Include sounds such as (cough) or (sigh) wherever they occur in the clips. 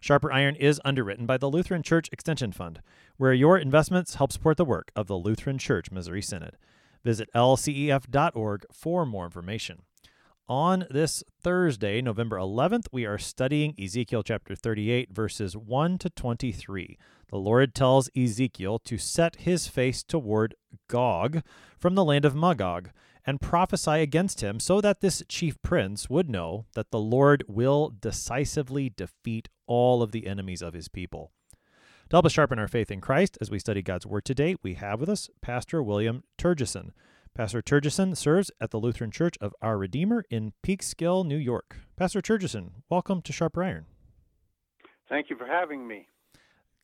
Sharper Iron is underwritten by the Lutheran Church Extension Fund, where your investments help support the work of the Lutheran Church Missouri Synod. Visit lcef.org for more information. On this Thursday, November 11th, we are studying Ezekiel chapter 38, verses 1 to 23. The Lord tells Ezekiel to set his face toward Gog from the land of Magog and prophesy against him so that this chief prince would know that the Lord will decisively defeat all of the enemies of his people. To help us sharpen our faith in Christ as we study God's Word today, we have with us Pastor William Turgison. Pastor Turgison serves at the Lutheran Church of Our Redeemer in Peekskill, New York. Pastor Turgison, welcome to Sharper Iron. Thank you for having me.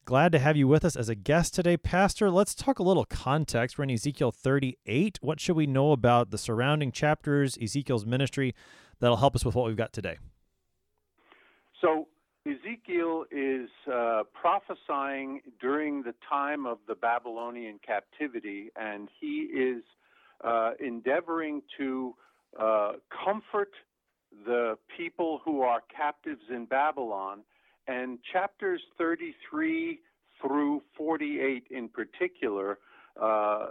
Glad to have you with us as a guest today, Pastor. Let's talk a little context. We're in Ezekiel 38. What should we know about the surrounding chapters, Ezekiel's ministry, that'll help us with what we've got today? So, Ezekiel is uh, prophesying during the time of the Babylonian captivity, and he is uh, endeavoring to uh, comfort the people who are captives in Babylon. And chapters 33 through 48 in particular uh,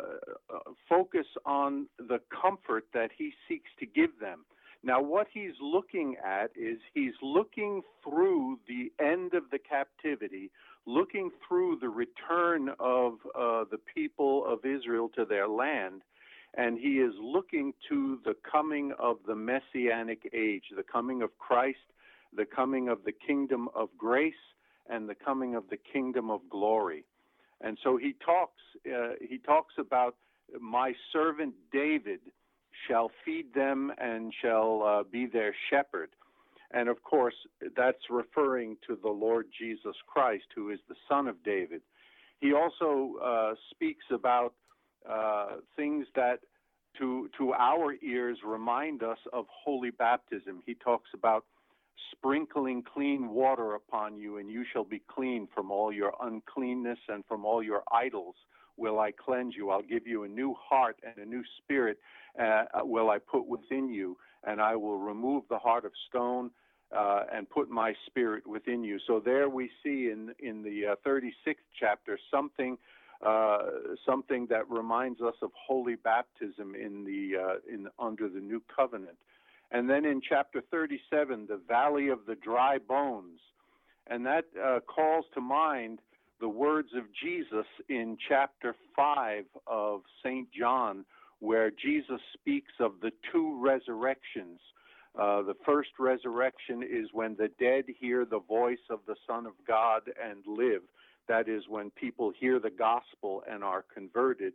focus on the comfort that he seeks to give them. Now, what he's looking at is he's looking through the end of the captivity, looking through the return of uh, the people of Israel to their land, and he is looking to the coming of the messianic age, the coming of Christ, the coming of the kingdom of grace, and the coming of the kingdom of glory. And so he talks. Uh, he talks about my servant David shall feed them and shall uh, be their shepherd. And of course, that's referring to the Lord Jesus Christ, who is the Son of David. He also uh, speaks about uh, things that to, to our ears remind us of holy baptism. He talks about sprinkling clean water upon you, and you shall be clean from all your uncleanness and from all your idols will I cleanse you. I'll give you a new heart and a new spirit uh, will I put within you, and I will remove the heart of stone uh, and put my spirit within you. So there we see in in the uh, 36th chapter something. Uh, something that reminds us of holy baptism in the uh, in under the new covenant, and then in chapter 37, the valley of the dry bones, and that uh, calls to mind the words of Jesus in chapter 5 of St. John, where Jesus speaks of the two resurrections. Uh, the first resurrection is when the dead hear the voice of the Son of God and live. That is when people hear the gospel and are converted.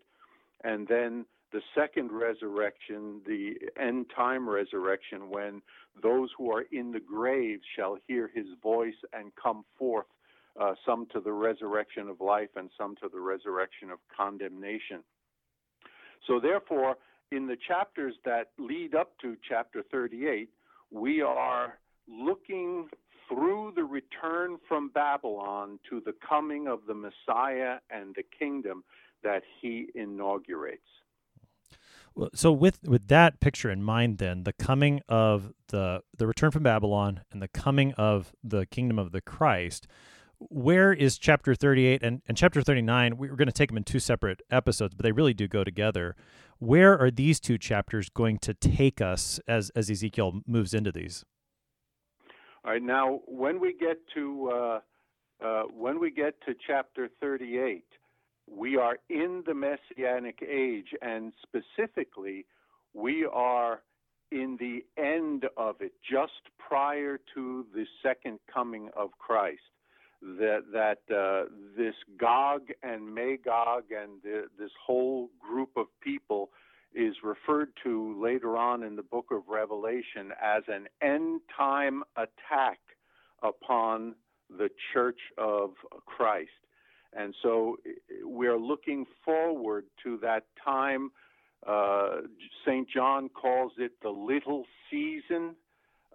And then the second resurrection, the end time resurrection, when those who are in the grave shall hear his voice and come forth uh, some to the resurrection of life and some to the resurrection of condemnation. So, therefore, in the chapters that lead up to chapter 38, we are looking through the return from Babylon to the coming of the Messiah and the kingdom that he inaugurates. So with with that picture in mind, then the coming of the the return from Babylon and the coming of the kingdom of the Christ, where is chapter 38 and, and chapter 39 we are going to take them in two separate episodes but they really do go together. Where are these two chapters going to take us as as ezekiel moves into these? All right now when we get to uh, uh, when we get to chapter 38 we are in the messianic age and specifically we are in the end of it just prior to the second coming of christ that that uh, this Gog and Magog and the, this whole group of people is referred to later on in the book of Revelation as an end time attack upon the church of Christ. And so we're looking forward to that time. Uh, St. John calls it the little season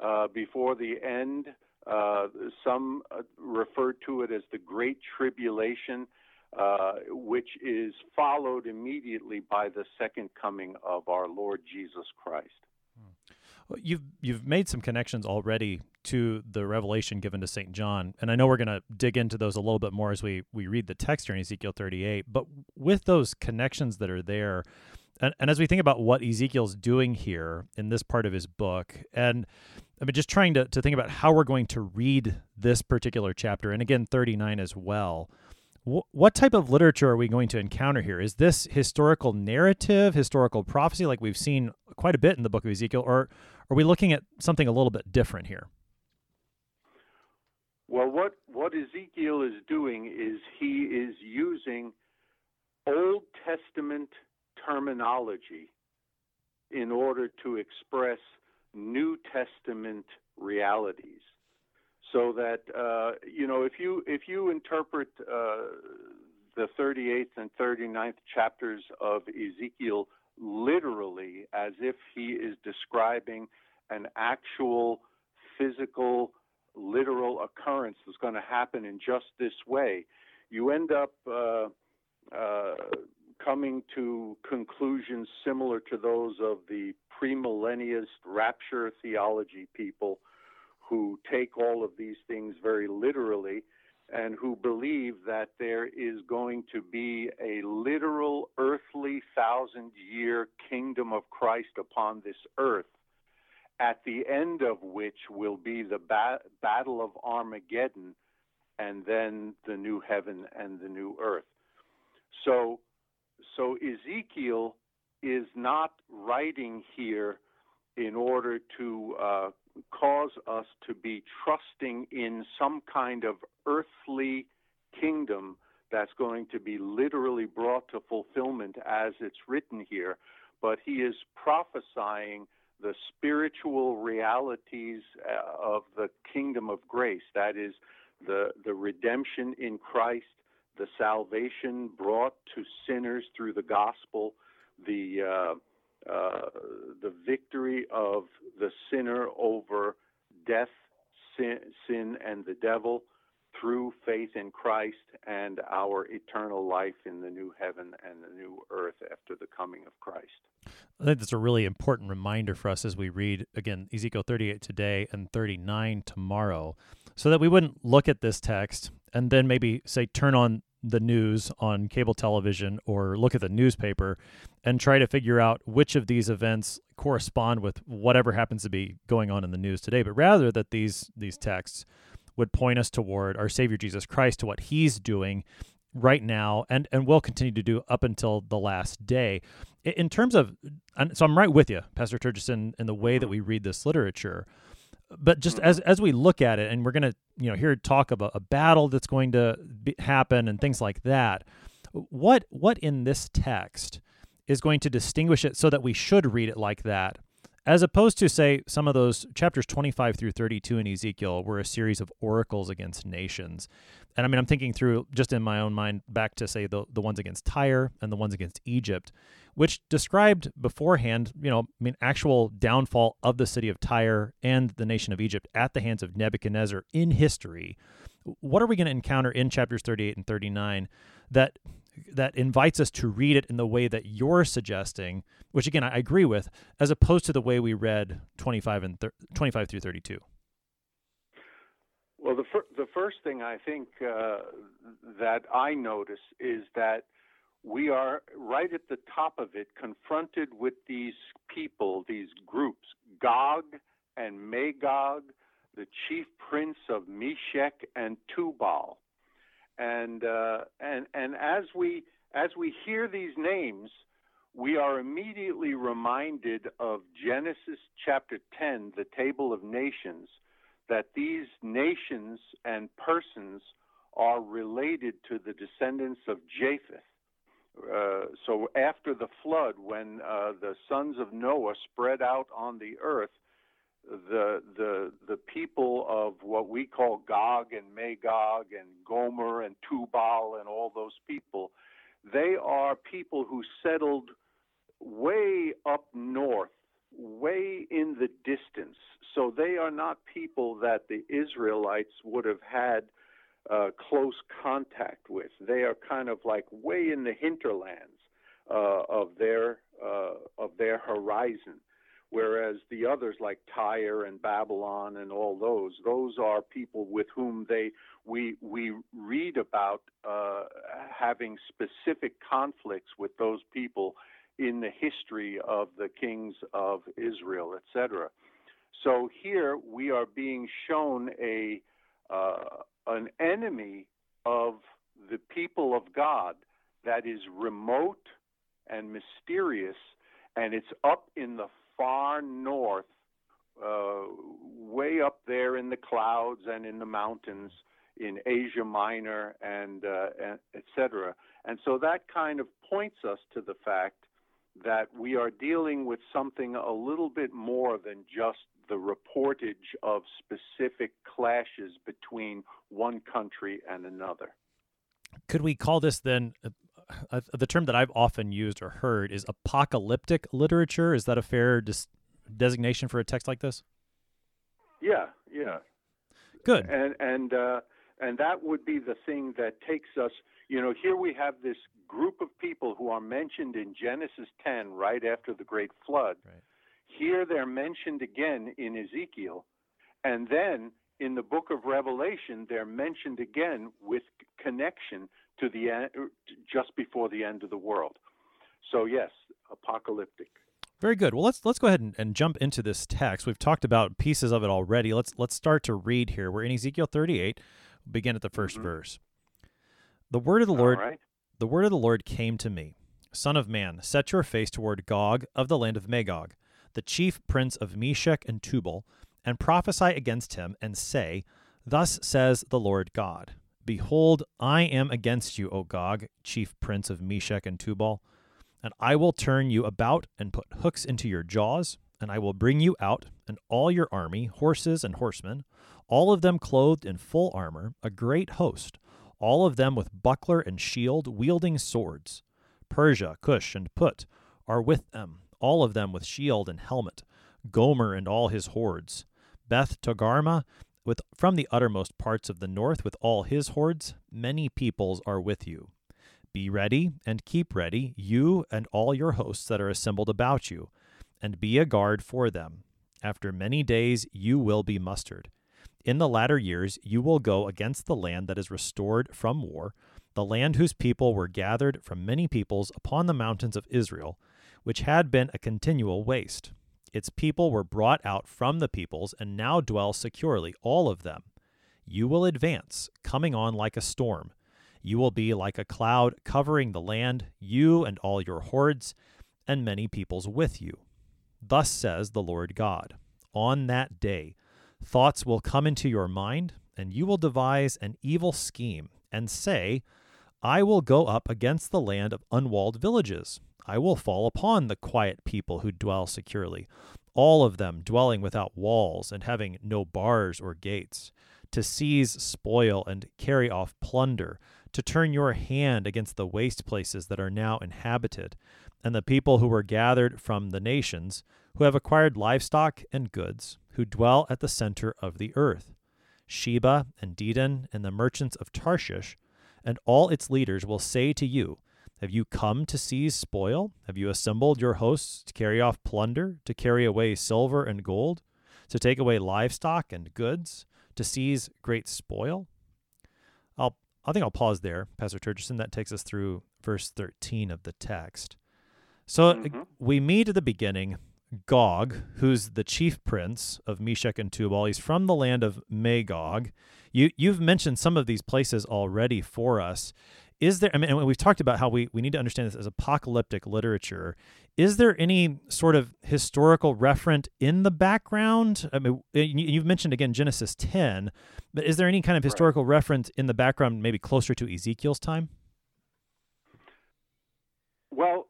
uh, before the end. Uh, some uh, refer to it as the Great Tribulation, uh, which is followed immediately by the second coming of our Lord Jesus Christ. You've you've made some connections already to the revelation given to St. John, and I know we're going to dig into those a little bit more as we we read the text here in Ezekiel 38. But with those connections that are there, and, and as we think about what Ezekiel's doing here in this part of his book, and I mean just trying to to think about how we're going to read this particular chapter, and again 39 as well. What type of literature are we going to encounter here? Is this historical narrative, historical prophecy, like we've seen quite a bit in the book of Ezekiel, or are we looking at something a little bit different here? Well, what, what Ezekiel is doing is he is using Old Testament terminology in order to express New Testament realities. So that uh, you know, if you if you interpret uh, the 38th and 39th chapters of Ezekiel literally as if he is describing an actual physical, literal occurrence that's going to happen in just this way, you end up uh, uh, coming to conclusions similar to those of the premillennialist rapture theology people who take all of these things very literally and who believe that there is going to be a literal earthly thousand year kingdom of Christ upon this earth, at the end of which will be the ba- battle of Armageddon and then the new heaven and the new earth. So, so Ezekiel is not writing here in order to uh, cause us to be trusting in some kind of earthly kingdom that's going to be literally brought to fulfillment as it's written here, but he is prophesying the spiritual realities uh, of the kingdom of grace. That is, the, the redemption in Christ, the salvation brought to sinners through the gospel, the uh, uh, the victory of the sinner over death, sin, sin, and the devil through faith in Christ and our eternal life in the new heaven and the new earth after the coming of Christ. I think that's a really important reminder for us as we read again Ezekiel 38 today and 39 tomorrow, so that we wouldn't look at this text and then maybe say turn on the news on cable television or look at the newspaper and try to figure out which of these events correspond with whatever happens to be going on in the news today but rather that these these texts would point us toward our savior Jesus Christ to what he's doing right now and and will continue to do up until the last day. In terms of so I'm right with you pastor Turgeson in the way that we read this literature. But just mm-hmm. as as we look at it and we're going to you know hear talk about a battle that's going to be, happen and things like that what what in this text is going to distinguish it so that we should read it like that as opposed to say some of those chapters 25 through 32 in Ezekiel were a series of oracles against nations and I mean I'm thinking through just in my own mind back to say the the ones against Tyre and the ones against Egypt which described beforehand, you know, I mean, actual downfall of the city of Tyre and the nation of Egypt at the hands of Nebuchadnezzar in history. What are we going to encounter in chapters 38 and 39 that that invites us to read it in the way that you're suggesting, which again I agree with, as opposed to the way we read 25 and thir- 25 through 32? Well, the fir- the first thing I think uh, that I notice is that we are right at the top of it, confronted with these people, these groups, Gog and Magog, the chief prince of Meshech and Tubal. And, uh, and, and as, we, as we hear these names, we are immediately reminded of Genesis chapter 10, the table of nations, that these nations and persons are related to the descendants of Japheth. Uh, so after the flood, when uh, the sons of Noah spread out on the earth, the the the people of what we call Gog and Magog and Gomer and Tubal and all those people, they are people who settled way up north, way in the distance. So they are not people that the Israelites would have had uh, close contact with. They are kind of like way in the hinterlands uh, of their uh, of their horizon whereas the others like Tyre and Babylon and all those, those are people with whom they we we read about uh, having specific conflicts with those people in the history of the kings of Israel, etc. So here we are being shown a uh, an enemy of the people of God that is remote and mysterious, and it's up in the far north, uh, way up there in the clouds and in the mountains in Asia Minor and, uh, and etc. And so that kind of points us to the fact that we are dealing with something a little bit more than just the reportage of specific clashes between one country and another. Could we call this then uh, the term that I've often used or heard is apocalyptic literature. Is that a fair dis- designation for a text like this? Yeah, yeah. Good. And and uh, and that would be the thing that takes us. You know, here we have this group of people who are mentioned in Genesis 10 right after the great flood. Right. Here they're mentioned again in Ezekiel, and then in the book of Revelation they're mentioned again with connection to the end, just before the end of the world. So yes, apocalyptic. Very good. Well, let's let's go ahead and, and, jump into this text. We've talked about pieces of it already. Let's let's start to read here. We're in Ezekiel 38. We'll begin at the 1st mm-hmm. verse. The word of the Lord. Right. The word of the Lord came to me. Son of man, set your face toward Gog of the land of Magog, the chief prince of Meshech and Tubal, and prophesy against him, and say, Thus says the Lord God. Behold, I am against you, O Gog, chief prince of Meshech and Tubal, and I will turn you about and put hooks into your jaws, and I will bring you out, and all your army, horses and horsemen, all of them clothed in full armor, a great host, all of them with buckler and shield, wielding swords. Persia, Cush, and Put are with them, all of them with shield and helmet, Gomer and all his hordes. Beth Togarmah with from the uttermost parts of the north with all his hordes, many peoples are with you. Be ready and keep ready, you and all your hosts that are assembled about you, and be a guard for them. After many days you will be mustered. In the latter years you will go against the land that is restored from war, the land whose people were gathered from many peoples upon the mountains of Israel, which had been a continual waste. Its people were brought out from the peoples and now dwell securely, all of them. You will advance, coming on like a storm. You will be like a cloud covering the land, you and all your hordes, and many peoples with you. Thus says the Lord God On that day, thoughts will come into your mind, and you will devise an evil scheme, and say, I will go up against the land of unwalled villages, I will fall upon the quiet people who dwell securely, all of them dwelling without walls and having no bars or gates, to seize spoil and carry off plunder, to turn your hand against the waste places that are now inhabited, and the people who were gathered from the nations, who have acquired livestock and goods, who dwell at the center of the earth. Sheba and Dedan and the merchants of Tarshish, and all its leaders will say to you, have you come to seize spoil? Have you assembled your hosts to carry off plunder, to carry away silver and gold, to take away livestock and goods, to seize great spoil? I'll I think I'll pause there, Pastor Turgeson. That takes us through verse 13 of the text. So mm-hmm. we meet at the beginning Gog, who's the chief prince of Meshech and Tubal. He's from the land of Magog. You you've mentioned some of these places already for us is there i mean we've talked about how we, we need to understand this as apocalyptic literature. Is there any sort of historical referent in the background? I mean you've mentioned again genesis 10 but is there any kind of historical right. reference in the background maybe closer to ezekiel's time? Well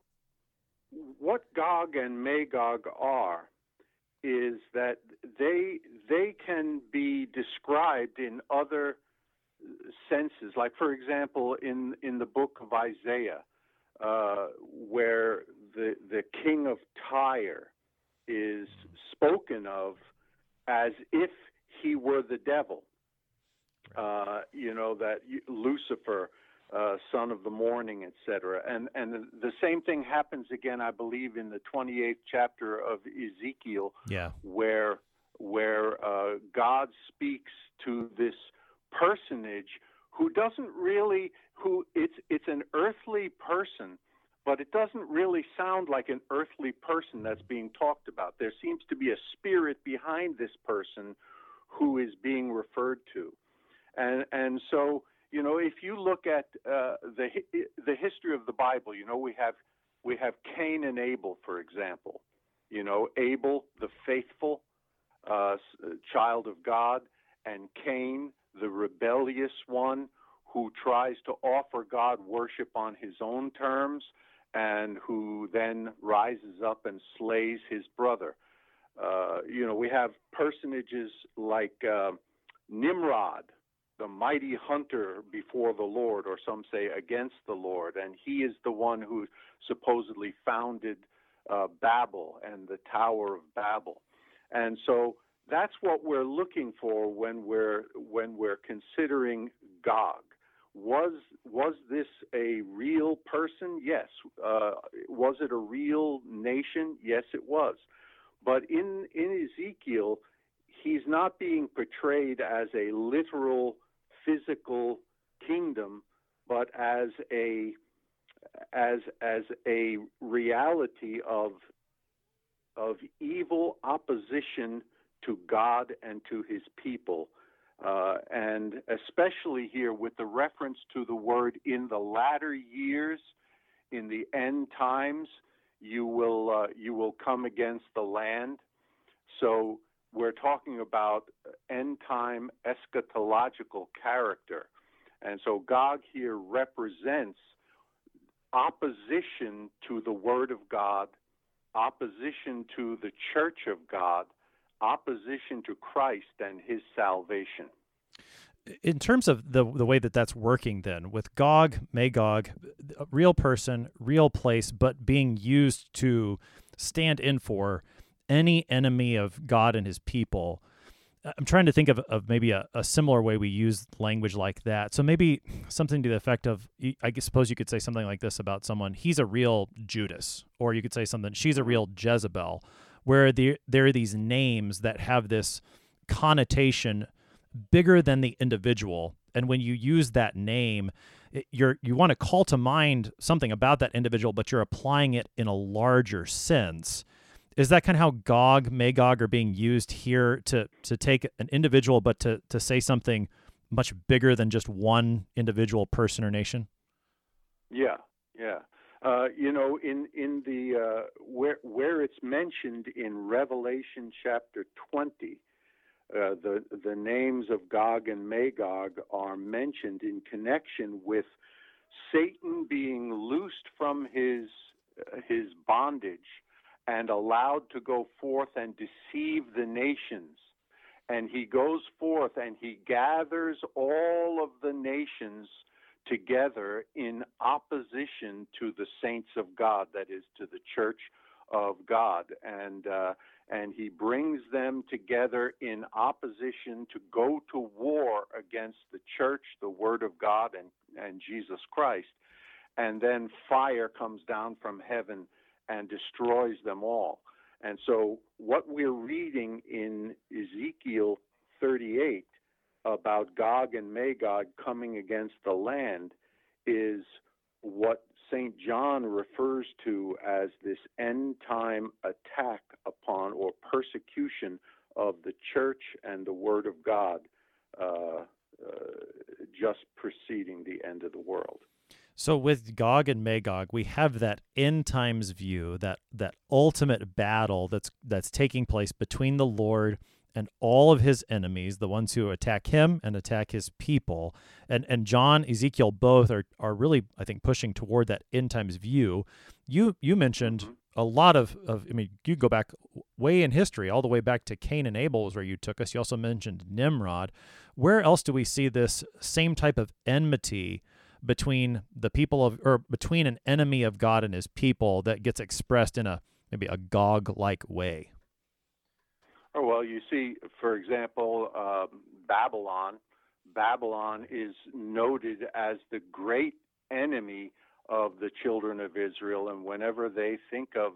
what gog and magog are is that they they can be described in other senses. Like, for example, in in the book of Isaiah, uh, where the the king of Tyre is spoken of as if he were the devil. Uh, you know that Lucifer, uh, son of the morning, etc. And and the, the, same thing happens again, I believe, in the 28th chapter of Ezekiel, yeah. where where uh, God speaks to this personage who doesn't really who it's it's an earthly person but it doesn't really sound like an earthly person that's being talked about. There seems to be a spirit behind this person who is being referred to. And and so you know if you look at uh, the the history of the bible you know we have we have Cain and Abel for example. You know Abel the faithful uh, child of God and Cain the rebellious one who tries to offer God worship on his own terms and who then rises up and slays his brother. Uh, you know, we have personages like uh, Nimrod, the mighty hunter before the Lord, or some say against the Lord, and he is the one who supposedly founded uh, Babel and the Tower of Babel. And so that's what we're looking for when we're when we're considering Gog. Was was this a real person? Yes. Uh, was it a real nation? Yes, it was. But in in Ezekiel, he's not being portrayed as a literal physical kingdom, but as a as as a reality of of evil opposition to God and to his people. Uh, and especially here with the reference to the word in the latter years, in the end times, you will uh, you will come against the land. So we're talking about end time eschatological character, and so Gog here represents opposition to the Word of God, opposition to the Church of God, opposition to Christ and his salvation. In terms of the the way that that's working, then with Gog, Magog, real person, real place, but being used to stand in for any enemy of God and His people. I'm trying to think of, of maybe a, a similar way we use language like that. So maybe something to the effect of, I suppose you could say something like this about someone. He's a real Judas, or you could say something. She's a real Jezebel where there, there are these names that have this connotation bigger than the individual. And when you use that name, it, you're you want to call to mind something about that individual, but you're applying it in a larger sense. Is that kind of how Gog, Magog are being used here to to take an individual, but to to say something much bigger than just one individual person or nation? Yeah, yeah. Uh, you know, in in the uh, where where it's mentioned in Revelation chapter twenty, uh, the the names of Gog and Magog are mentioned in connection with Satan being loosed from his his bondage and allowed to go forth and deceive the nations. And he goes forth and he gathers all of the nations together in opposition to the saints of God, that is, to the church of God. And, uh, and he brings them together in opposition to go to war against the church, the Word of God, and, and Jesus Christ. And then fire comes down from heaven and destroys them all. And so, what we're reading in Ezekiel 38 about Gog and Magog coming against the land is what St. John refers to as this end time attack upon or persecution of the church and the Word of God uh, uh, just preceding the end of the world. So with Gog and Magog, we have that end times view, that that ultimate battle that's that's taking place between the Lord and all of his enemies, the ones who attack him and attack his people. And and John, Ezekiel both are are really, I think, pushing toward that end times view. You you mentioned mm-hmm. a lot of, of I mean, you go back way in history, all the way back to Cain and Abel is where you took us. You also mentioned Nimrod. Where else do we see this same type of enmity between the people of, or between an enemy of God and his people that gets expressed in a maybe a Gog like way? Well, you see, for example, uh, Babylon. Babylon is noted as the great enemy of the children of Israel, and whenever they think of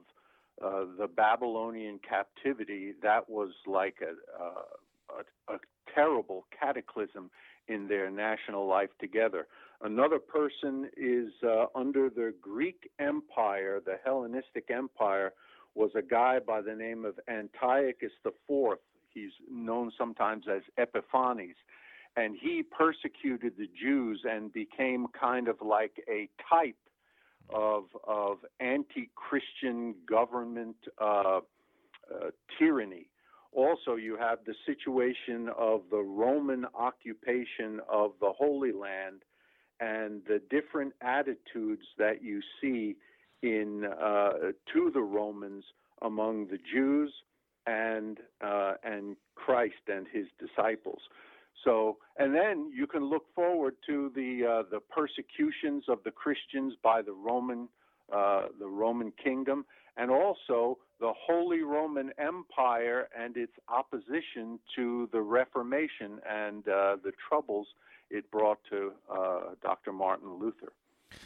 uh, the Babylonian captivity, that was like a, a, a, terrible cataclysm in their national life together. Another person is uh, under the Greek Empire, the Hellenistic Empire, was a guy by the name of Antiochus IV. He's known sometimes as Epiphanes. And he persecuted the Jews and became kind of like a type of, of anti Christian government uh, uh, tyranny. Also, you have the situation of the Roman occupation of the Holy Land and the different attitudes that you see in uh, to the Romans among the Jews and uh, and Christ and his disciples. So, and then you can look forward to the uh, the persecutions of the Christians by the Roman the Roman kingdom, and also the Holy Roman Empire and its opposition to the Reformation and uh, the troubles it brought to uh, Dr. Martin Luther.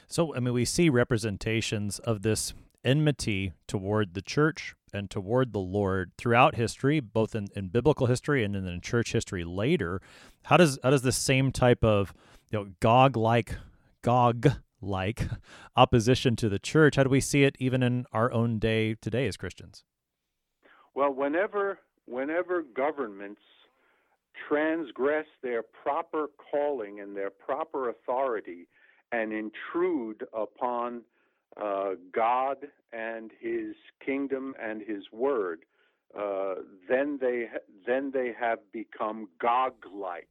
So, I mean, we see representations of this enmity toward the church and toward the Lord throughout history, both in, in biblical history and in church history later. How does how does the same type of you know Gog like Gog like (laughs) opposition to the church, how do we see it even in our own day today as Christians? Well, whenever whenever governments transgress their proper calling and their proper authority and intrude upon uh, God and His kingdom and His word, uh, then they then they have become Gog-like.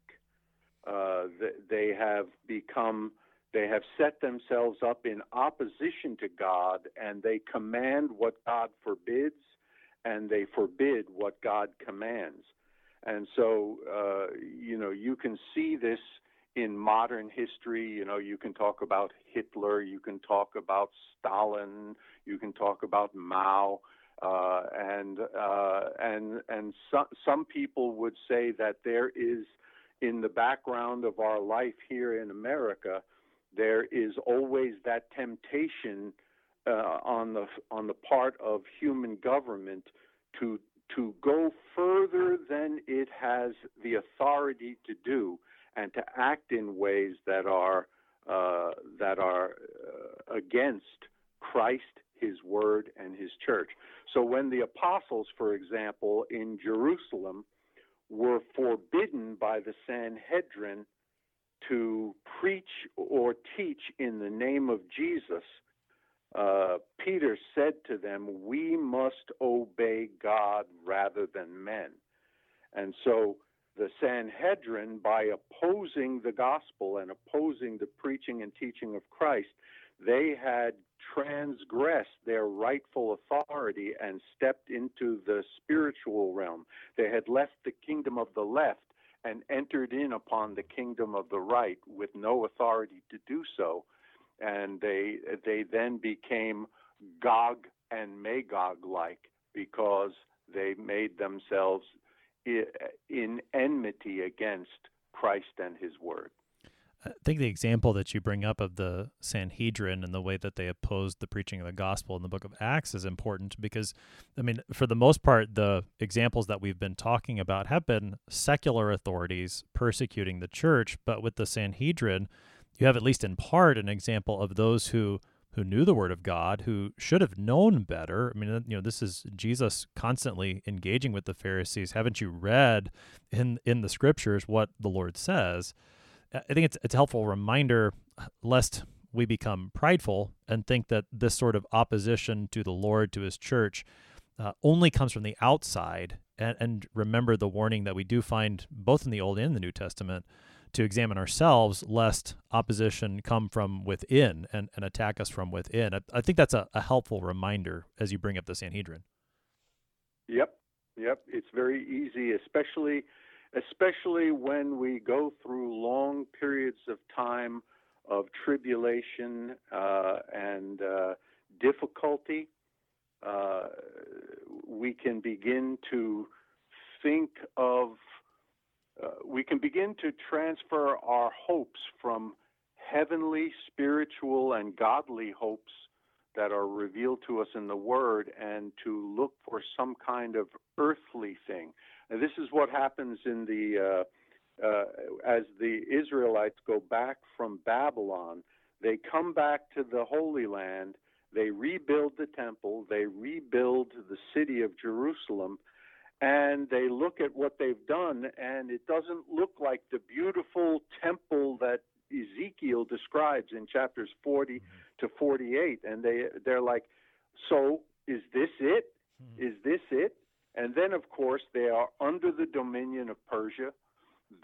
Uh, they have become they have set themselves up in opposition to God, and they command what God forbids, and they forbid what God commands. And so, uh, you know, you can see this in modern history. You know, you can talk about Hitler, you can talk about Stalin, you can talk about Mao, uh, and uh, and and so, some people would say that there is in the background of our life here in America, there is always that temptation uh, on the on the part of human government to to go further than it has the authority to do and to act in ways that are uh, that are uh, against Christ, His Word, and His Church. So when the apostles, for example, in Jerusalem, were forbidden by the Sanhedrin to preach or teach in the name of Jesus, uh, Peter said to them, We must obey God rather than men. And so the Sanhedrin, by opposing the gospel and opposing the preaching and teaching of Christ, they had transgressed their rightful authority and stepped into the spiritual realm. They had left the kingdom of the left and entered in upon the kingdom of the right with no authority to do so and they they then became Gog and Magog like because they made themselves in enmity against Christ and his word. I think the example that you bring up of the Sanhedrin and the way that they opposed the preaching of the gospel in the book of Acts is important because, I mean, for the most part, the examples that we've been talking about have been secular authorities persecuting the church. But with the Sanhedrin, you have at least in part an example of those who who knew the word of God, who should have known better. I mean, you know, this is Jesus constantly engaging with the Pharisees. Haven't you read in in the scriptures what the Lord says? I think it's it's a helpful reminder lest we become prideful and think that this sort of opposition to the Lord to his church uh, only comes from the outside and, and remember the warning that we do find both in the Old and the New Testament to examine ourselves lest opposition come from within and, and attack us from within. I, I think that's a, a helpful reminder as you bring up the Sanhedrin. Yep, yep. It's very easy, especially especially when we go through long periods of time of tribulation uh, and uh, difficulty. Uh, we can begin to think of uh, we can begin to transfer our hopes from heavenly, spiritual, and godly hopes that are revealed to us in the Word and to look for some kind of earthly thing. And this is what happens in the uh, uh, as the Israelites go back from Babylon. They come back to the Holy Land. They rebuild the temple. They rebuild the city of Jerusalem and they look at what they've done, and it doesn't look like the beautiful temple that Ezekiel describes in chapters 40 to 48. And they they're like, so is this it? Hmm. Is this it? And then, of course, they are under the dominion of Persia.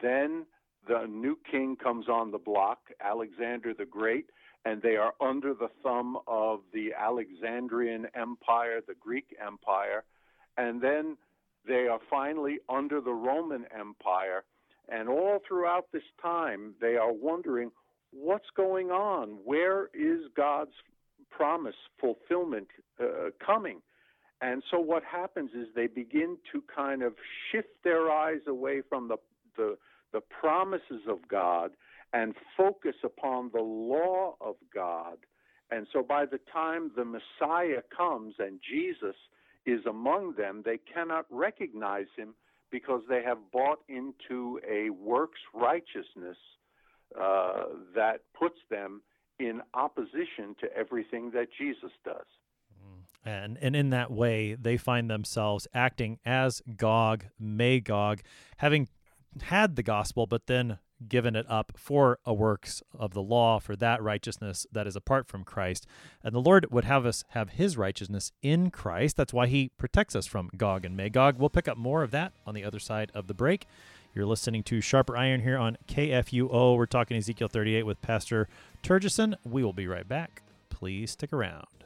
Then the new king comes on the block, Alexander the Great, and they are under the thumb of the Alexandrian Empire, the Greek Empire. And then they are finally under the Roman Empire. And all throughout this time, they are wondering what's going on? Where is God's promise fulfillment uh, coming? And so what happens is they begin to kind of shift their eyes away from the, the, the promises of God and focus upon the law of God. And so by the time the Messiah comes and Jesus is among them, they cannot recognize him because they have bought into a works righteousness uh, that puts them in opposition to everything that Jesus does. Mm. And, and in that way, they find themselves acting as Gog, Magog, having had the gospel, but then given it up for a works of the law, for that righteousness that is apart from Christ. And the Lord would have us have his righteousness in Christ. That's why he protects us from Gog and Magog. We'll pick up more of that on the other side of the break. You're listening to Sharper Iron here on KFUO. We're talking Ezekiel 38 with Pastor Turgeson. We will be right back. Please stick around.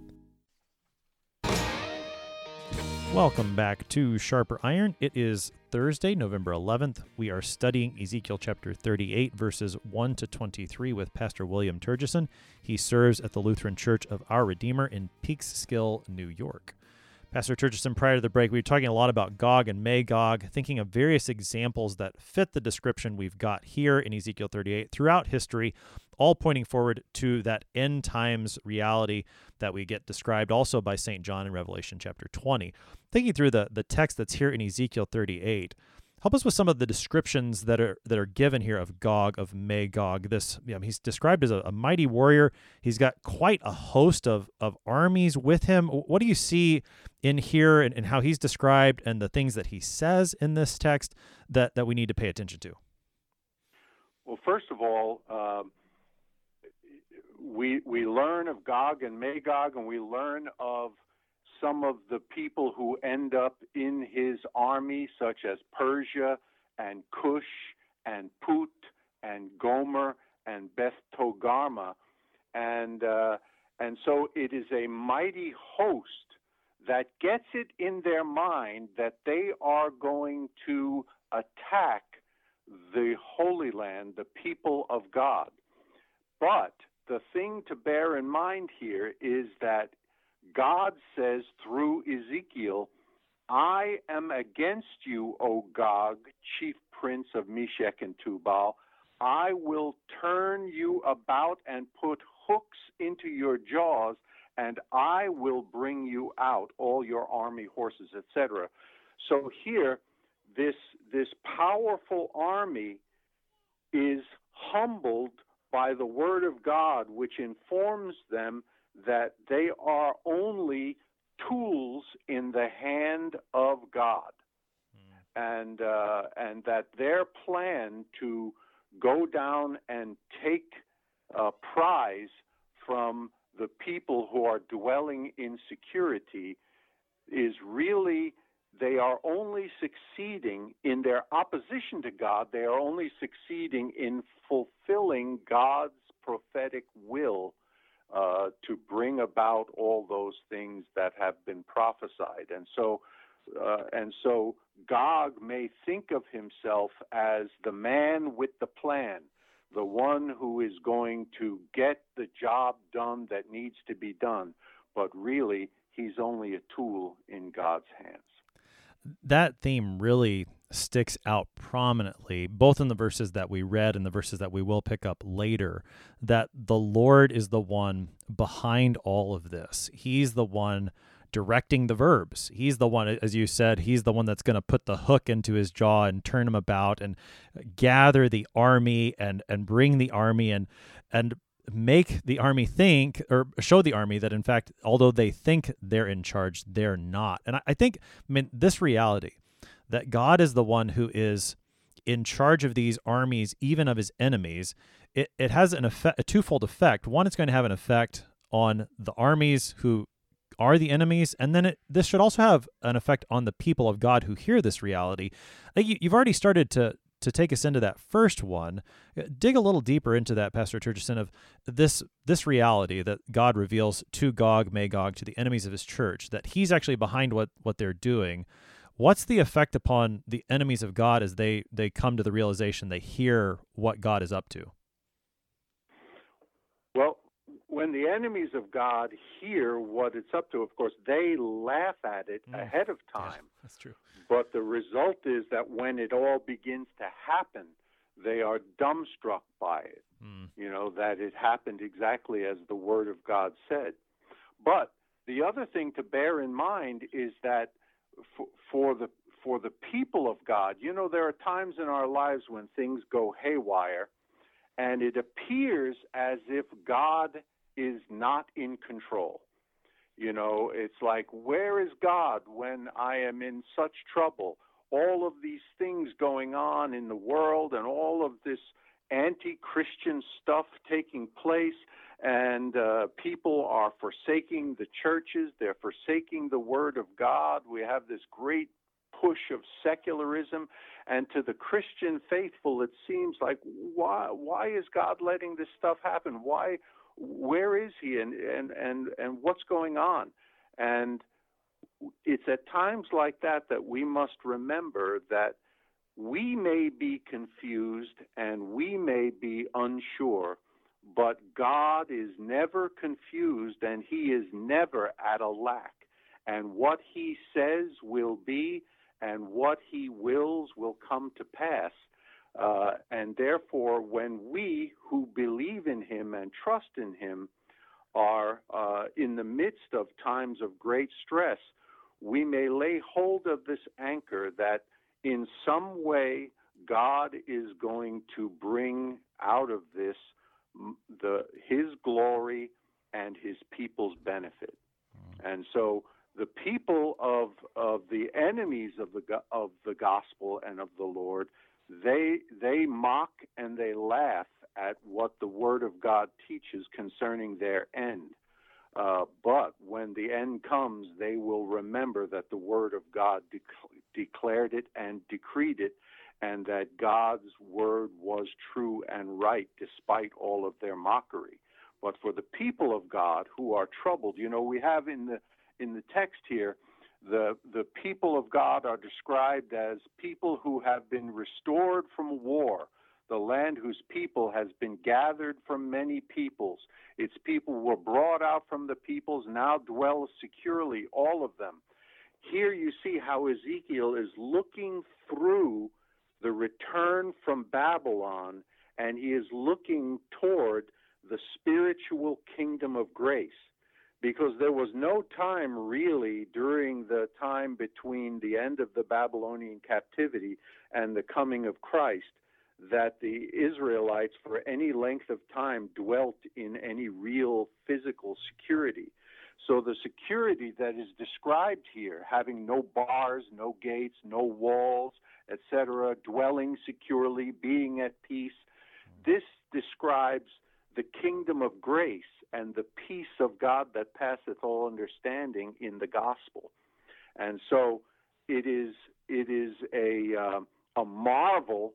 Welcome back to Sharper Iron. It is Thursday, November 11th. We are studying Ezekiel chapter 38, verses 1 to 23 with Pastor William Turgison. He serves at the Lutheran Church of Our Redeemer in Peekskill, New York. Pastor Turgison, prior to the break, we were talking a lot about Gog and Magog, thinking of various examples that fit the description we've got here in Ezekiel 38 throughout history all pointing forward to that end times reality that we get described also by St. John in Revelation chapter 20. Thinking through the, the text that's here in Ezekiel 38, help us with some of the descriptions that are that are given here of Gog, of Magog. This you know, he's described as a, a, mighty warrior. He's got quite a host of, of armies with him. What do you see in here and, and how he's described and the things that he says in this text that, that we need to pay attention to? Well, first of all, um, we we learn of Gog and Magog, and we learn of some of the people who end up in his army, such as Persia and Cush and Put and Gomer and Beth Togarmah, and uh, and so it is a mighty host that gets it in their mind that they are going to attack the Holy Land, the people of God. But thing to bear in mind here is that God says through Ezekiel, I am against you, O Gog, chief prince of Meshech and Tubal. I will turn you about and put hooks into your jaws, and I will bring you out, all your army horses, etc. So here, this this powerful army is humbled by the word of God, which informs them that they are only tools in the hand of God, mm. and uh, and that their plan to go down and take a prize from the people who are dwelling in security is really they are only succeeding in their opposition to God. They are only succeeding in fulfilling God's prophetic will uh, to bring about all those things that have been prophesied. And so, uh, and so, Gog may think of himself as the man with the plan, the one who is going to get the job done that needs to be done. But really, he's only a tool in God's hands that theme really sticks out prominently, both in the verses that we read and the verses that we will pick up later, that the Lord is the one behind all of this. He's the one directing the verbs. He's the one, as you said, he's the one that's going to put the hook into his jaw and turn him about and gather the army and and bring the army and and make the army think or show the army that in fact although they think they're in charge they're not. And i, think i mean this reality that god is the one who is in charge of these armies even of his enemies it, it has an effect a twofold effect. One it's going to have an effect on the armies who are the enemies and then it, this should also have an effect on the people of god who hear this reality. Like you, you've already started to to take us into that first one, uh, dig a little deeper into that, Pastor Turgeson, of this this reality that God reveals to Gog, Magog, to the enemies of His church, that He's actually behind what what they're doing. What's the effect upon the enemies of God as they they come to the realization they hear what God is up to? Well, when the enemies of God hear what it's up to, of course, they laugh at it mm. ahead of time. Yeah, that's true. But the result is that when it all begins to happen, they are dumbstruck by it. Mm. You know, that it happened exactly as the Word of God said. But the other thing to bear in mind is that for, for the for the people of God, you know, there are times in our lives when things go haywire, and it appears as if God is not in control. You know, it's like, where is God when I am in such trouble? All of these things going on in the world and all of this anti Christian stuff taking place, and uh, people are forsaking the churches, they're forsaking the Word of God. We have this great push of secularism and to the christian faithful it seems like why why is god letting this stuff happen why where is he and, and, and, and what's going on? And it's at times like that that we must remember that we may be confused and we may be unsure, but God is never confused and he is never at a lack. And what he says will be, and what he wills will come to pass. Uh, and therefore, when we who believe in him and trust in him are uh, in the midst of times of great stress, we may lay hold of this anchor that in some way God is going to bring out of this the his glory and his people's benefit. Mm. And so the people of of the enemies of the of the gospel and of the Lord they they mock and they laugh at what the Word of God teaches concerning their end. Uh, but when the end comes, they will remember that the Word of God de- declared it and decreed it, and that God's Word was true and right despite all of their mockery. But for the people of God who are troubled, you know, we have in the in the text here the, the people of God are described as people who have been restored from war, the land whose people has been gathered from many peoples. Its people were brought out from the peoples, now dwell securely, all of them. Here you see how Ezekiel is looking through the return from Babylon, and he is looking toward the spiritual kingdom of grace because there was no time really during the time between the end of the Babylonian captivity and the coming of Christ that the Israelites, for any length of time, dwelt in any real physical security. So the security that is described here, having no bars, no gates, no walls, etc., dwelling securely, being at peace, this describes the kingdom of grace and the peace of God that passeth all understanding in the gospel. And so it is it is a uh, a marvel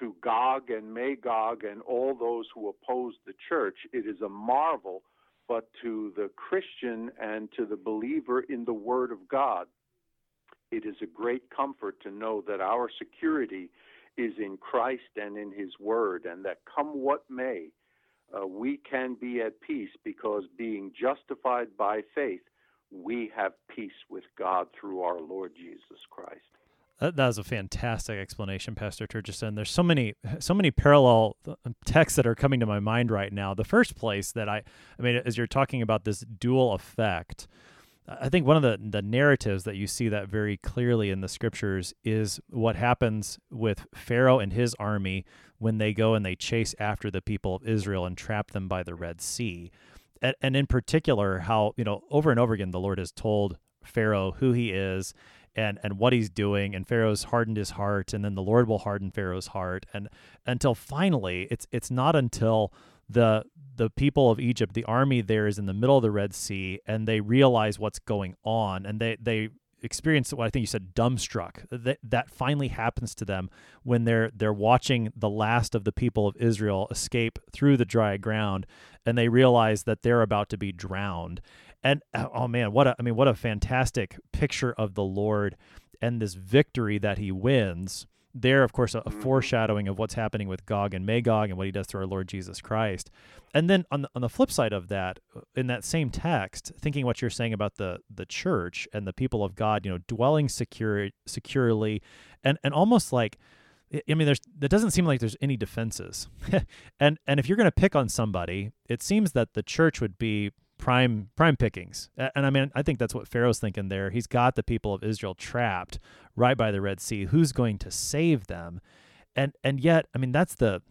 to Gog and Magog and all those who oppose the church. It is a marvel, but to the Christian and to the believer in the Word of God, it is a great comfort to know that our security is in Christ and in His Word, and that come what may, uh, we can be at peace because being justified by faith, we have peace with God through our Lord Jesus Christ. That, that was a fantastic explanation, Pastor Turgeson. There's so many, so many parallel uh, texts that are coming to my mind right now. The first place that I, I mean, as you're talking about this dual effect, I think one of the the narratives that you see that very clearly in the scriptures is what happens with Pharaoh and his army when they go and they chase after the people of Israel and trap them by the Red Sea. And, and in particular, how, you know, over and over again, the Lord has told Pharaoh who he is and and what he's doing and Pharaoh's hardened his heart and then the Lord will harden Pharaoh's heart and until finally it's it's not until the the people of Egypt the army there is in the middle of the Red Sea and they realize what's going on and they they experience what I think you said dumbstruck that that finally happens to them when they're they're watching the last of the people of Israel escape through the dry ground and they realize that they're about to be drowned and uh, oh man, what a I mean, what a fantastic picture of the Lord and this victory that He wins. There, of course, a, a foreshadowing of what's happening with Gog and Magog and what He does through our Lord Jesus Christ. And then on the, on the flip side of that, uh, in that same text, thinking what you're saying about the the church and the people of God, you know, dwelling secure securely, and and almost like I mean, there's it doesn't seem like there's any defenses, (laughs) and and if you're going to pick on somebody, it seems that the church would be prime prime pickings. And I mean, I think that's what Pharaoh's thinking there. He's got the people of Israel trapped right by the Red Sea. Who's going to save them? And and yet, I mean, that's the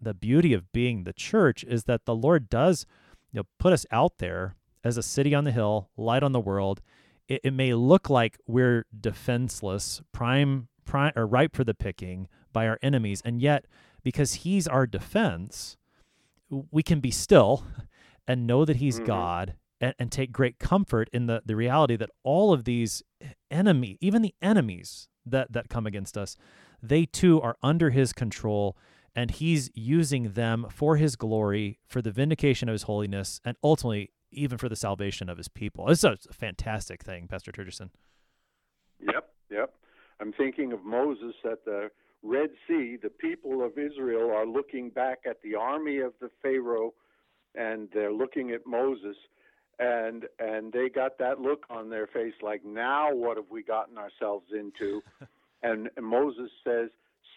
the beauty of being the church is that the Lord does, you know, put us out there as a city on the hill, light on the world. It, it may look like we're defenseless, prime prime or ripe for the picking by our enemies, and yet because he's our defense, we can be still (laughs) and know that he's mm-hmm. God and, and take great comfort in the, the reality that all of these enemy, even the enemies that, that come against us, they too are under his control and he's using them for his glory, for the vindication of his holiness, and ultimately even for the salvation of his people. It's a, a fantastic thing, Pastor Turgeson. Yep, yep. I'm thinking of Moses at the Red Sea. The people of Israel are looking back at the army of the Pharaoh and they're looking at Moses and and they got that look on their face like now what have we gotten ourselves into? And, (laughs) and Moses says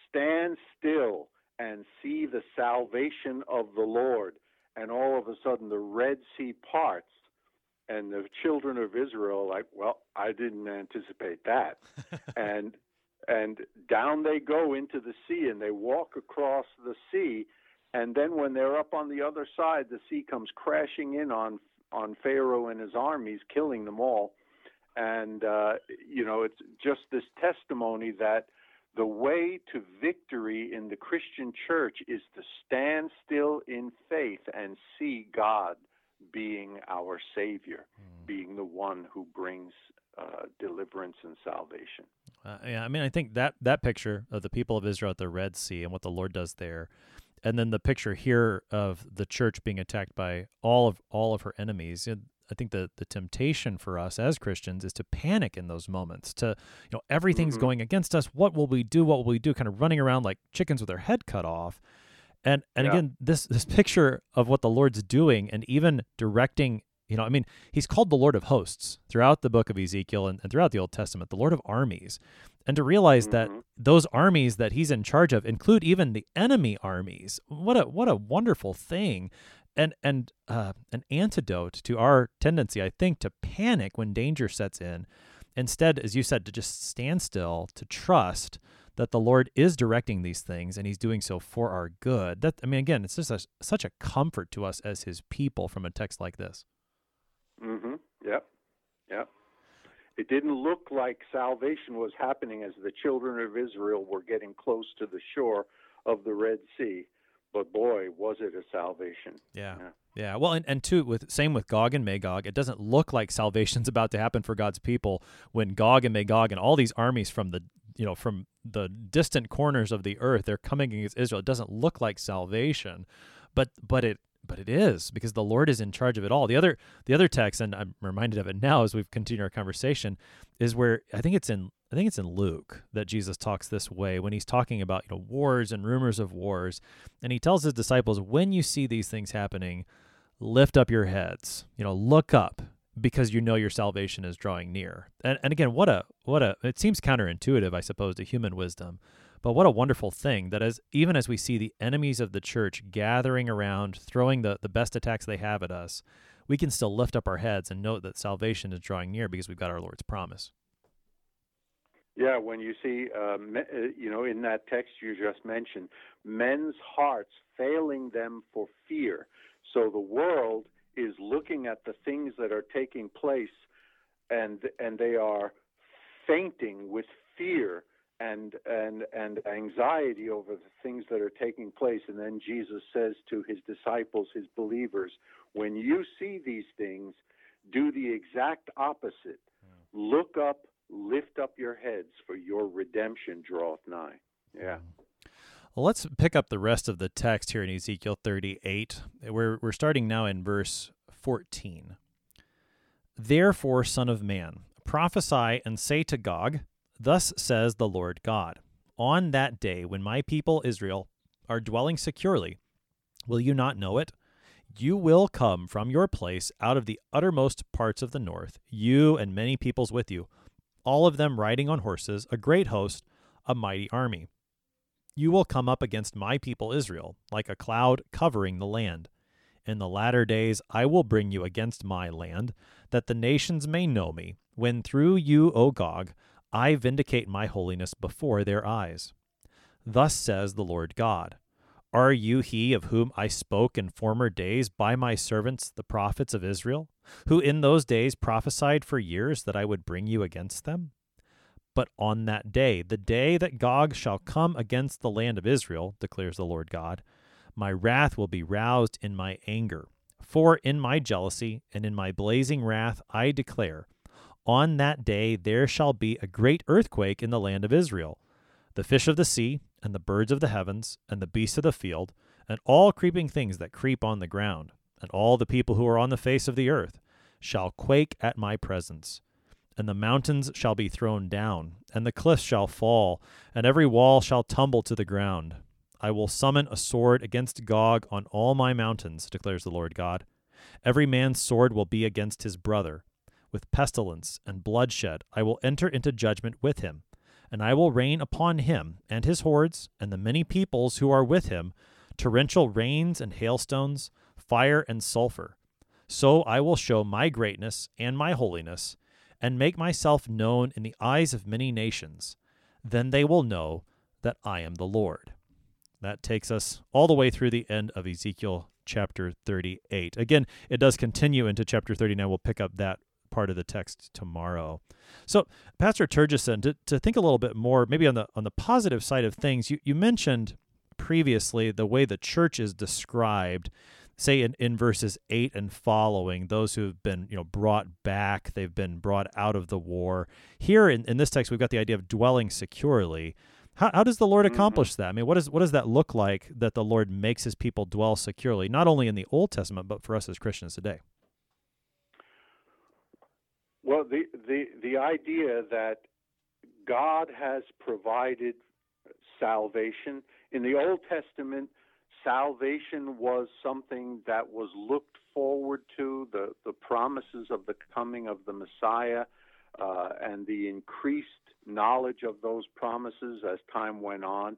stand still and see the salvation of the Lord. And all of a sudden the red sea parts and the children of Israel like well I didn't anticipate that. (laughs) And and down they go into the sea and they walk across the sea and then when they're up on the other side, the sea comes crashing in on on Pharaoh and his armies, killing them all. And uh, you know, it's just this testimony that the way to victory in the Christian church is to stand still in faith and see God being our Savior, mm. being the one who brings uh, deliverance and salvation. Uh, yeah, I mean, I think that that picture of the people of Israel at the Red Sea and what the Lord does there and then the picture here of the church being attacked by all of all of her enemies i think the the temptation for us as christians is to panic in those moments to you know everything's mm-hmm. going against us what will we do what will we do kind of running around like chickens with their head cut off and and yeah. again this this picture of what the lord's doing and even directing you know, I mean, he's called the Lord of hosts throughout the book of Ezekiel and, and throughout the Old Testament, the Lord of armies. And to realize mm-hmm. that those armies that he's in charge of include even the enemy armies. What a what a wonderful thing. and and uh, an antidote to our tendency, I think, to panic when danger sets in. Instead, as you said, to just stand still, to trust that the Lord is directing these things and He's doing so for our good. That I mean, again, it's just a, such a comfort to us as His people from a text like this. Mm-hmm. Yep. Yep. It didn't look like salvation was happening as the children of Israel were getting close to the shore of the Red Sea. But boy, was it a salvation. Yeah. Yeah. yeah. Well, and, and two, with same with Gog and Magog, it doesn't look like salvation's (laughs) about to happen for God's people when Gog and Magog and all these armies from the you know from the distant corners of the earth they're coming against Israel. It doesn't look like salvation, but but it but it is because the Lord is in charge of it all. The other the other text, and I'm reminded of it now as we've continued our conversation, is where I think it's in I think it's in Luke that Jesus talks this way when he's talking about you know wars and rumors of wars, and he tells his disciples when you see these things happening, lift up your heads, you know, look up because you know your salvation is drawing near. And and again, what a what a it seems counterintuitive, I suppose, to human wisdom. But what a wonderful thing that as even as we see the enemies of the church gathering around, throwing the, the best attacks they have at us, we can still lift up our heads and note that salvation is drawing near because we've got our Lord's promise. Yeah, when you see, uh, uh, you know, in that text you just mentioned, men's hearts failing them for fear. So the world is looking at the things that are taking place, and and they are fainting with fear and and and anxiety over the things that are taking place. And then Jesus says to his disciples his believers when you see these things do the exact opposite. Look up lift up your heads for your redemption draweth nigh. Yeah. Well, let's pick up the rest of the text here in Ezekiel 38. We're, we're starting now in verse 14. Therefore, Son of Man, prophesy and say to Gog, Thus says the Lord God On that day when my people Israel are dwelling securely, will you not know it? You will come from your place out of the uttermost parts of the north, you and many peoples with you, all of them riding on horses, a great host, a mighty army. You will come up against my people Israel, like a cloud covering the land. In the latter days I will bring you against my land, that the nations may know me, when through you, O Gog, I vindicate my holiness before their eyes. Thus says the Lord God Are you he of whom I spoke in former days by my servants the prophets of Israel, who in those days prophesied for years that I would bring you against them? But on that day, the day that Gog shall come against the land of Israel, declares the Lord God, my wrath will be roused in my anger. For in my jealousy and in my blazing wrath I declare, on that day there shall be a great earthquake in the land of Israel. The fish of the sea, and the birds of the heavens, and the beasts of the field, and all creeping things that creep on the ground, and all the people who are on the face of the earth, shall quake at my presence. And the mountains shall be thrown down, and the cliffs shall fall, and every wall shall tumble to the ground. I will summon a sword against Gog on all my mountains, declares the Lord God. Every man's sword will be against his brother with pestilence and bloodshed, I will enter into judgment with him, and I will rain upon him and his hordes and the many peoples who are with him torrential rains and hailstones, fire and sulfur. So I will show my greatness and my holiness, and make myself known in the eyes of many nations. Then they will know that I am the Lord. That takes us all the way through the end of Ezekiel chapter 38. Again, it does continue into chapter 39. We'll pick up that part of the text tomorrow. So, Pastor Turgeson, to, to think a little bit more, maybe on the on the positive side of things, you, you mentioned previously the way the church is described say in, in verses 8 and following those who have been you know brought back they've been brought out of the war here in, in this text we've got the idea of dwelling securely how, how does the lord mm-hmm. accomplish that i mean what, is, what does that look like that the lord makes his people dwell securely not only in the old testament but for us as christians today well, the, the, the idea that God has provided salvation. In the Old Testament, salvation was something that was looked forward to, the, the promises of the coming of the Messiah uh, and the increased knowledge of those promises as time went on.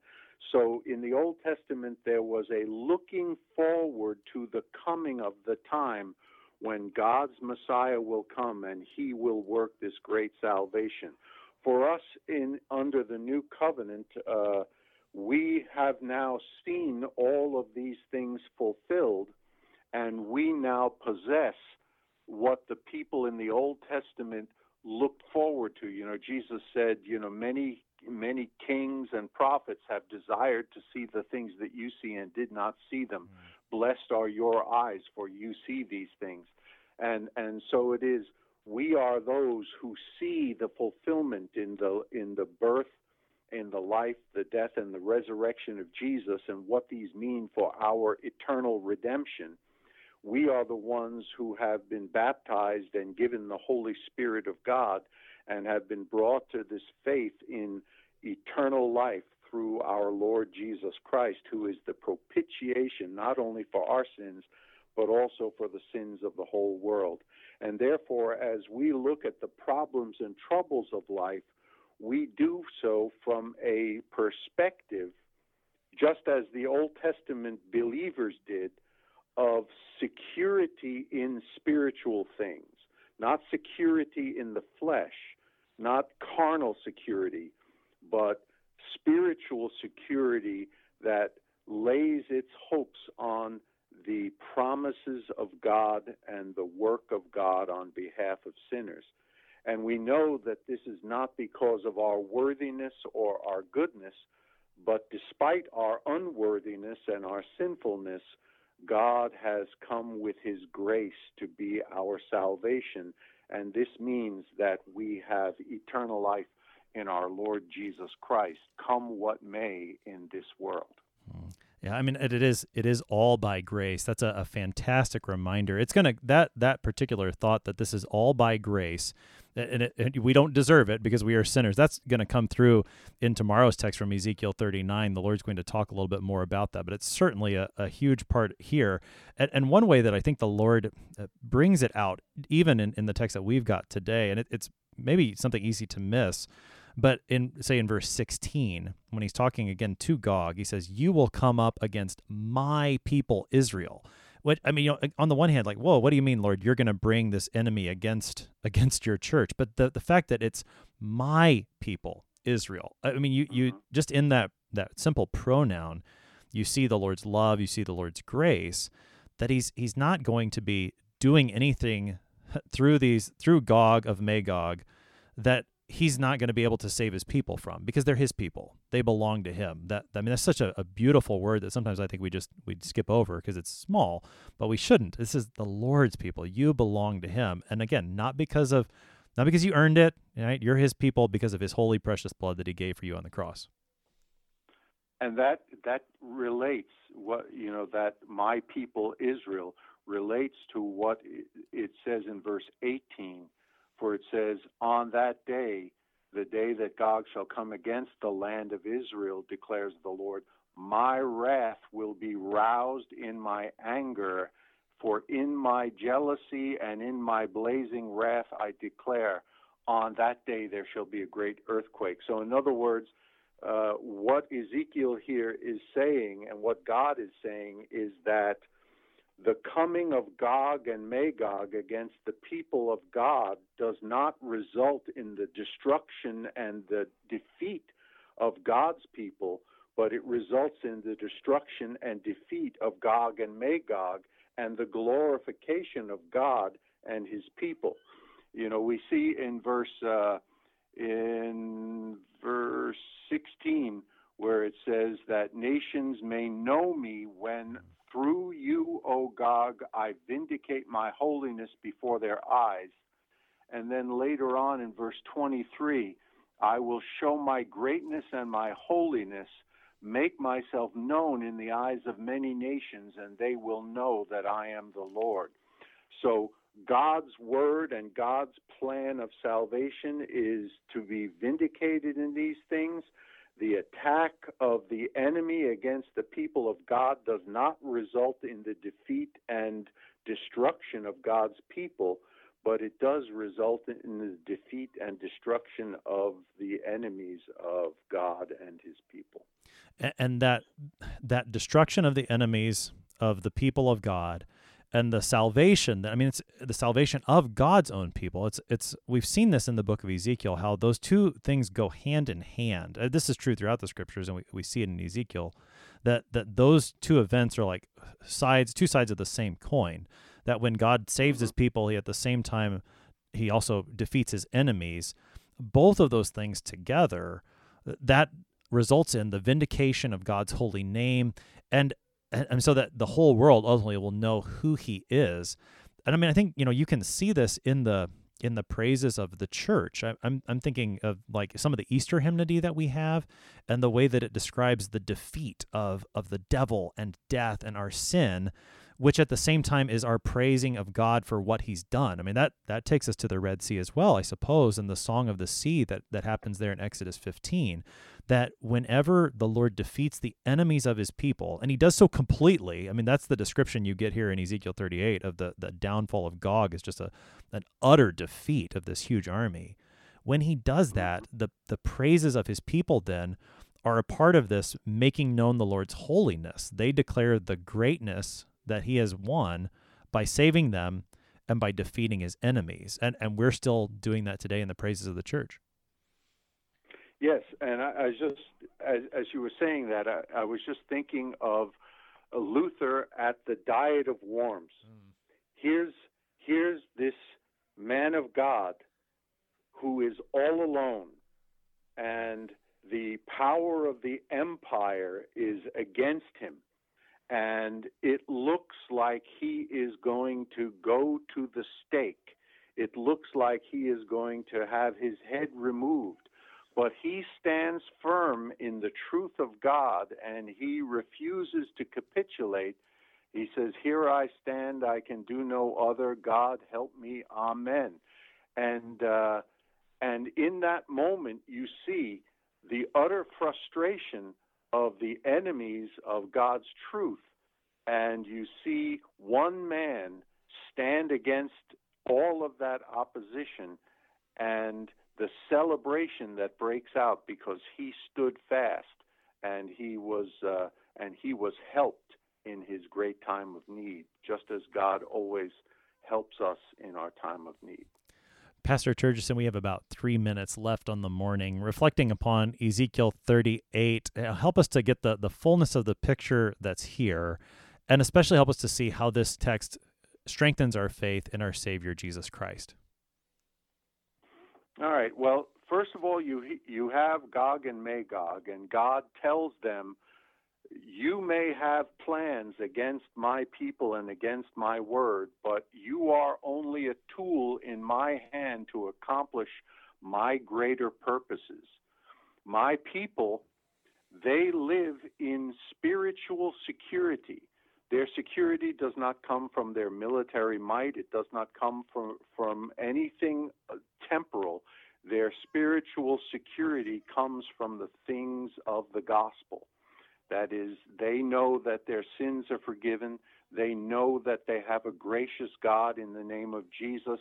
So in the Old Testament, there was a looking forward to the coming of the time when God's Messiah will come and he will work this great salvation. For us in under the new covenant, uh, we have now seen all of these things fulfilled, and we now possess what the people in the Old Testament looked forward to. You know, Jesus said, you know, many many kings and prophets have desired to see the things that you see and did not see them. Mm. Blessed are your eyes, for you see these things. And and so it is. We are those who see the fulfillment in the in the birth, in the life, the death, and the resurrection of Jesus, and what these mean for our eternal redemption. We are the ones who have been baptized and given the Holy Spirit of God and have been brought to this faith in eternal life through our Lord Jesus Christ, who is the propitiation not only for our sins, but also for the sins of the whole world. And therefore, as we look at the problems and troubles of life, we do so from a perspective, just as the Old Testament believers did, of security in spiritual things, not security in the flesh, not carnal security, but spiritual security that lays its hopes on the promises of God and the work of God on behalf of sinners. And we know that this is not because of our worthiness or our goodness, but despite our unworthiness and our sinfulness, God has come with his grace to be our salvation. And this means that we have eternal life in our Lord Jesus Christ, come what may in this world. Yeah, I mean it, is it is all by grace. That's a, a fantastic reminder. It's gonna that that particular thought that this is all by grace, and, it, we don't deserve it because we are sinners. That's gonna come through in tomorrow's text from Ezekiel 39. The Lord's going to talk a little bit more about that, but it's certainly a, a huge part here. And, and one way that I think the Lord uh, brings it out, even in, in the text that we've got today, and it, it's maybe something easy to miss but in say in verse 16, when he's talking again to Gog, he says, "You will come up against my people Israel." What I mean, you know, on the one hand, like, whoa, what do you mean, Lord? You're going to bring this enemy against (laughs) against your church? But the the fact that it's my people Israel. I mean, you you mm-hmm. just in that that simple pronoun, you see the Lord's love, you see the Lord's grace. That he's he's not going to be doing anything (laughs) through these through Gog of Magog that he's not going to be able to save his people from because they're his people. They belong to him. That I mean, that's such a, a beautiful word that sometimes I think we just we skip over because it's small, but we shouldn't. This is the Lord's people. You belong to Him, and again, not because of not because you earned it. Right? You're His people because of His holy, precious blood that He gave for you on the cross. And that that relates what you know that my people Israel relates to what it says in verse 18 for it says, On that day, the day that Gog shall come against the land of Israel, declares the Lord, my wrath will be roused in my anger, for in my jealousy and in my blazing wrath I declare, on that day there shall be a great earthquake. So, in other words, uh, what Ezekiel here is saying and what God is saying is that the coming of Gog and Magog against the people of God does not result in the destruction and the defeat of God's people, but it results in the destruction and defeat of Gog and Magog and the glorification of God and his people. You know, we see in verse uh, in verse 16 where it says that nations may know me when through you, O Gog, I vindicate my holiness before their eyes. And then later on in verse 23, I will show my greatness and my holiness, make myself known in the eyes of many nations, and they will know that I am the Lord. So, God's word and God's plan of salvation is to be vindicated in these things the attack of the enemy against the people of God does not result in the defeat and destruction of God's people, but it does result in the defeat and destruction of the enemies of God and his people. And that that destruction of the enemies of the people of God and the salvation that I mean it's the salvation of God's own people. It's it's we've seen this in the book of Ezekiel how those two things go hand in hand. Uh, this is true throughout the scriptures and we, we see it in Ezekiel that that those two events are like sides two sides of the same coin that when God saves his people, he at the same time he also defeats his enemies. Both of those things together, that results in the vindication of God's holy name and and so that the whole world ultimately will know who he is. And I mean, I think, you know, you can see this in the in the praises of the church. I, I'm I'm thinking of like some of the Easter hymnody that we have, and the way that it describes the defeat of of the devil and death and our sin which at the same time is our praising of God for what he's done. I mean that that takes us to the Red Sea as well, I suppose, and the song of the sea that that happens there in Exodus 15, that whenever the Lord defeats the enemies of his people, and he does so completely, I mean that's the description you get here in Ezekiel 38 of the the downfall of Gog is just a an utter defeat of this huge army. When he does mm-hmm. that, the the praises of his people then are a part of this making known the Lord's holiness. They declare the greatness that he has won by saving them and by defeating his enemies. And and we're still doing that today in the praises of the church. Yes, and I, I just as, as you were saying that, I, I was just thinking of Luther at the Diet of Worms. Mm. Here's here's this man of God who is all alone, and the power of the empire is against him and it looks like he is going to go to the stake. It looks like he is going to have his head removed. But he stands firm in the truth of God and he refuses to capitulate. He says, Here I stand, I can do no other. God help me. Amen. And, uh, and in that moment, you see the utter frustration of the enemies of God's truth. And you see one man stand against all of that opposition and the celebration that breaks out because he stood fast and he was uh, and he was helped in his great time of need just as God always helps us in our time of need. Pastor Turgeson, we have about three minutes left on the morning. Reflecting upon Ezekiel 38, uh, help us to get the, the fullness of the picture that's here, and especially help us to see how this text strengthens our faith in our Savior, Jesus Christ. All right. Well, first of all, you you have Gog and Magog, and God tells them you may have plans against my people and against my word, but you are only a tool in my hand to accomplish my greater purposes. My people, they live in spiritual security. Their security does not come from their military might, it does not come from, from anything uh, temporal. Their spiritual security comes from the things of the gospel. That is, they know that their sins are forgiven. They know that they have a gracious God in the name of Jesus.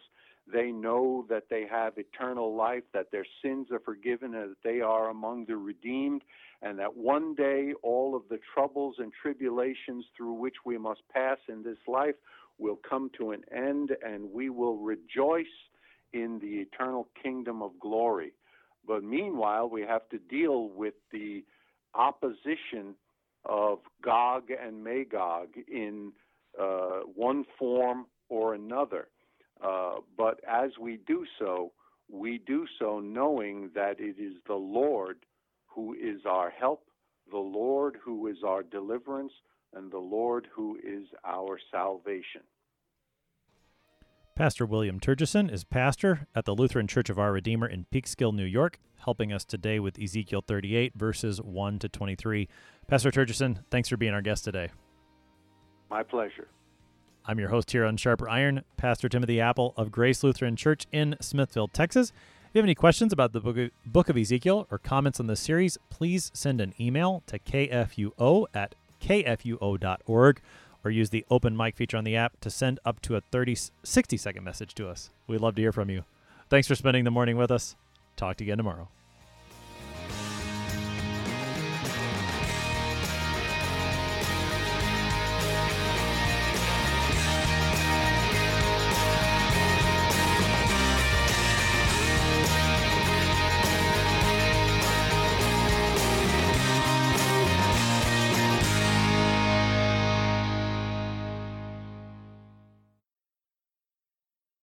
They know that they have eternal life, that their sins are forgiven, and that they are among the redeemed, and that one day all of the troubles and tribulations through which we must pass in this life will come to an end, and we will rejoice in the eternal kingdom of glory. But meanwhile, we have to deal with the opposition of Gog and Magog in uh, one form or another. Uh, but as we do so, we do so knowing that it is the Lord who is our help, the Lord who is our deliverance, and the Lord who is our salvation. Pastor William Turgeson is pastor at the Lutheran Church of Our Redeemer in Peekskill, New York, helping us today with Ezekiel 38, verses 1 to 23. Pastor Turgeson, thanks for being our guest today. My pleasure. I'm your host here on Sharper Iron, Pastor Timothy Appel of Grace Lutheran Church in Smithville, Texas. If you have any questions about the book of, Ezekiel or comments on this series, please send an email to kfuo at kfuo.org or use the open mic feature on the app to send up to a 30, 60 second message to us. We'd love to hear from you. Thanks for spending the morning with us. Talk to you again tomorrow.